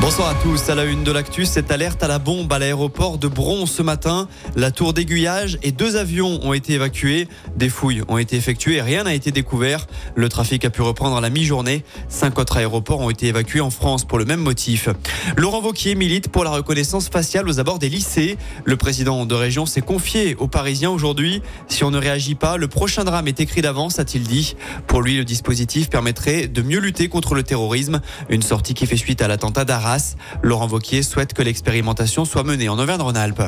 Bonsoir à tous. À la une de l'actu, cette alerte à la bombe à l'aéroport de Bron ce matin. La tour d'aiguillage et deux avions ont été évacués. Des fouilles ont été effectuées rien n'a été découvert. Le trafic a pu reprendre à la mi-journée. Cinq autres aéroports ont été évacués en France pour le même motif. Laurent Vauquier milite pour la reconnaissance faciale aux abords des lycées. Le président de région s'est confié aux Parisiens aujourd'hui. Si on ne réagit pas, le prochain drame est écrit d'avance, a-t-il dit. Pour lui, le dispositif permettrait de mieux lutter contre le terrorisme. Une sortie qui fait suite à l'attentat d'Arras. Laurent Vauquier souhaite que l'expérimentation soit menée en Auvergne-Rhône-Alpes.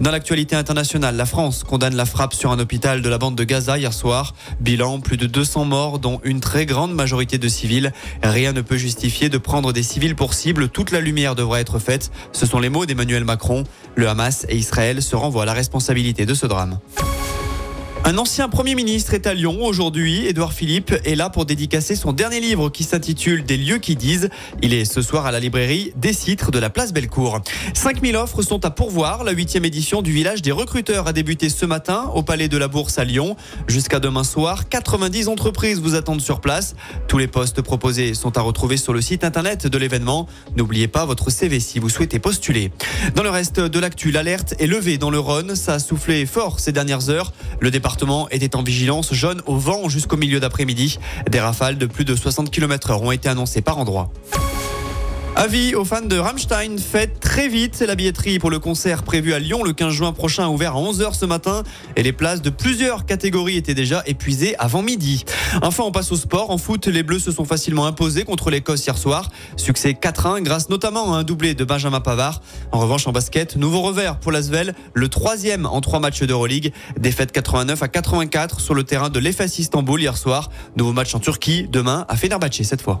Dans l'actualité internationale, la France condamne la frappe sur un hôpital de la bande de Gaza hier soir. Bilan, plus de 200 morts, dont une très grande majorité de civils. Rien ne peut justifier de prendre des civils pour cible. Toute la lumière devra être faite. Ce sont les mots d'Emmanuel Macron. Le Hamas et Israël se renvoient à la responsabilité de ce drame. Un ancien Premier ministre est à Lyon aujourd'hui. Édouard Philippe est là pour dédicacer son dernier livre qui s'intitule Des lieux qui disent. Il est ce soir à la librairie Des Citres de la place Bellecour. 5000 offres sont à pourvoir. La huitième édition du village des recruteurs a débuté ce matin au Palais de la Bourse à Lyon. Jusqu'à demain soir, 90 entreprises vous attendent sur place. Tous les postes proposés sont à retrouver sur le site internet de l'événement. N'oubliez pas votre CV si vous souhaitez postuler. Dans le reste de l'actu, l'alerte est levée dans le Rhône. Ça a soufflé fort ces dernières heures. Était en vigilance jaune au vent jusqu'au milieu d'après-midi. Des rafales de plus de 60 km/h ont été annoncées par endroits. Avis aux fans de Rammstein, faites très vite la billetterie pour le concert prévu à Lyon le 15 juin prochain, ouvert à 11h ce matin. Et les places de plusieurs catégories étaient déjà épuisées avant midi. Enfin, on passe au sport. En foot, les Bleus se sont facilement imposés contre l'Écosse hier soir. Succès 4-1 grâce notamment à un doublé de Benjamin Pavard. En revanche, en basket, nouveau revers pour l'Asvel, le troisième en trois matchs d'Euroleague. Défaite 89 à 84 sur le terrain de l'EFS Istanbul hier soir. Nouveau match en Turquie demain à Fenerbahçe cette fois.